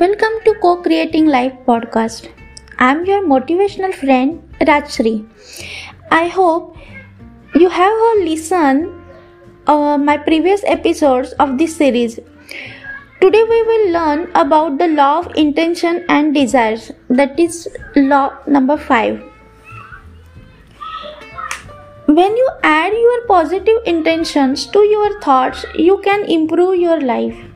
Welcome to Co Creating Life podcast. I'm your motivational friend Rajshri. I hope you have listened uh, my previous episodes of this series. Today we will learn about the law of intention and desires. That is law number 5. When you add your positive intentions to your thoughts, you can improve your life.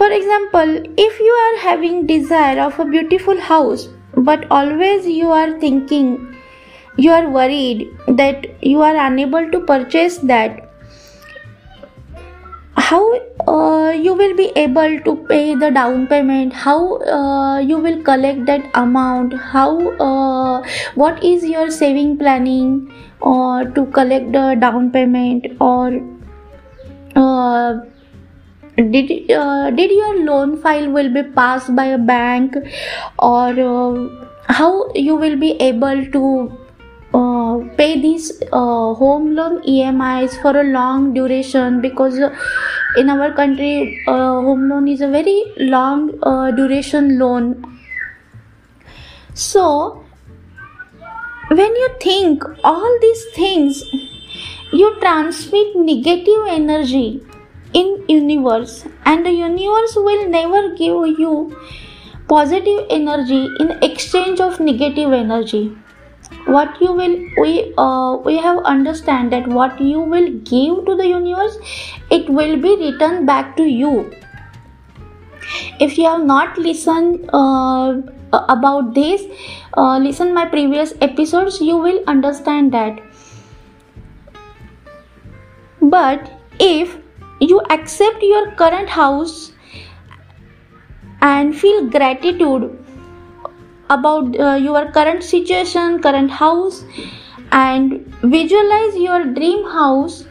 For example, if you are having desire of a beautiful house, but always you are thinking, you are worried that you are unable to purchase that, how uh, you will be able to pay the down payment? How uh, you will collect that amount? How uh, what is your saving planning or to collect the down payment or uh, did uh, did your loan file will be passed by a bank or uh, how you will be able to uh, pay these uh, home loan EMIs for a long duration? Because uh, in our country uh, home loan is a very long duration loan. So when you think all these things you transmit negative energy in universe and the universe will never give you positive energy in exchange of negative energy. What you will we uh, we have understand that what you will give to the universe it will be returned back to you. If you have not listened uh, about this uh, listen my previous episodes you will understand that. But if you accept your current house and feel gratitude about uh, your current situation current house and visualize your dream house.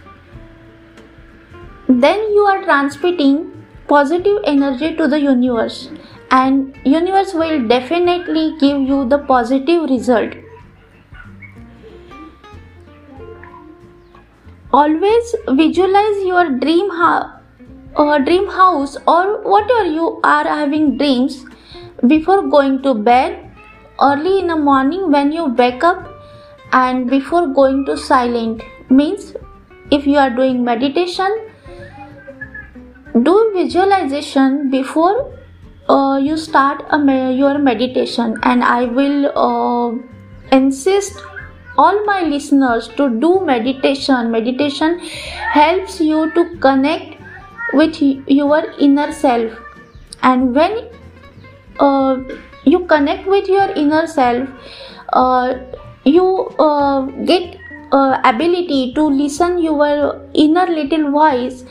Then you are transmitting positive energy to the universe and universe will definitely give you the positive result always visualize your dream ha- uh, dream house or whatever you are having dreams before going to bed early in the morning when you wake up and before going to silent. Means if you are doing meditation do visualization before uh, you start me- your meditation. And i will uh, insist all my listeners to do meditation. Meditation helps you to connect with your inner self. And when uh, you connect with your inner self uh, you uh, get uh, ability to listen your inner little voice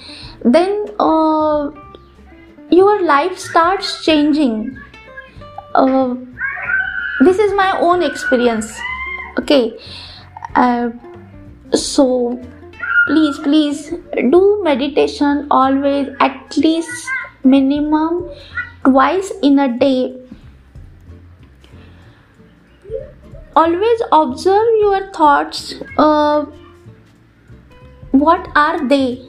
then uh, your life starts changing. Uh, this is my own experience okay. Uh, so please please do meditation always at least minimum twice in a day. Always observe your thoughts uh, what are they?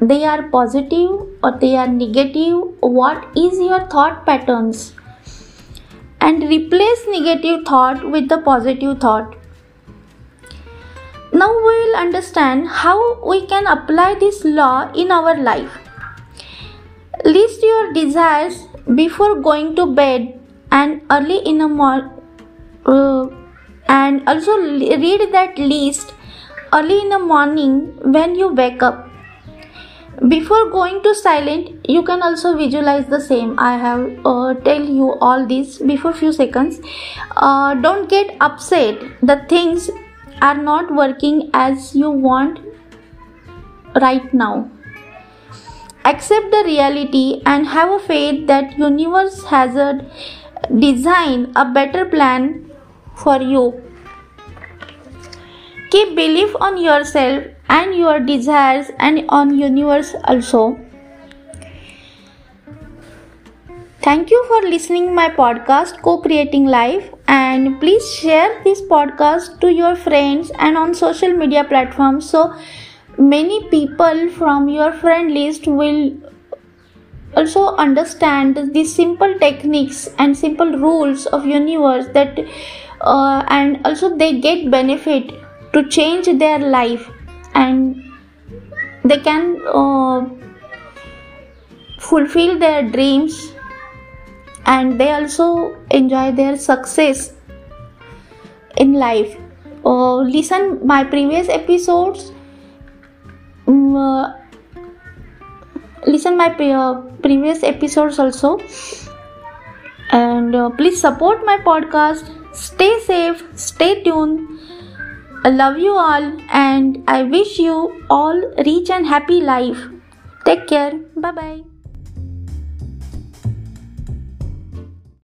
They are positive or they are negative? What is your thought patterns? And replace negative thought with the positive thought now we will understand how we can apply this law in our life. List your desires before going to bed and early in the morning, uh, and also read that list early in the morning when you wake up. Before going to silent, you can also visualize the same. I have uh, tell you all this before few seconds. Uh, don't get upset. The things are not working as you want right now. Accept the reality and have a faith that universe has a design a better plan for you. Keep belief on yourself and your desires and on universe also Thank you for listening my podcast Co-Creating Life and please share this podcast to your friends and on social media platforms so many people from your friend list will also understand these simple techniques and simple rules of universe that uh, and also they get benefit to change their life and they can uh, fulfill their dreams and they also enjoy their success in life. Uh, listen my previous episodes um, uh, listen my pre- uh, previous episodes also. And uh, please support my podcast. Stay safe stay tuned. I love you all and i wish you all rich and happy life. Take care. Bye bye